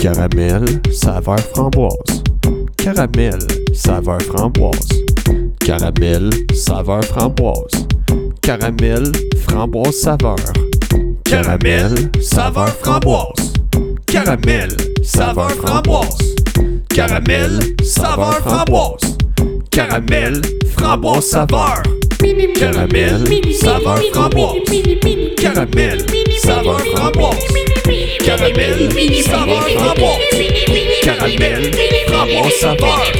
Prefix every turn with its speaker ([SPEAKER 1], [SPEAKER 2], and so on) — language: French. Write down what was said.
[SPEAKER 1] Caramel, saveur framboise. Caramel, saveur framboise. Caramel, saveur framboise. Caramel, framboise saveur. Caramel, saveur framboise. Caramel, saveur framboise. Caramel, saveur framboise. Caramel, framboise saveur. Caramel, saveur framboise. Caramel, saveur framboise. Caramel, saveur framboise. Caramel, framboise saveur.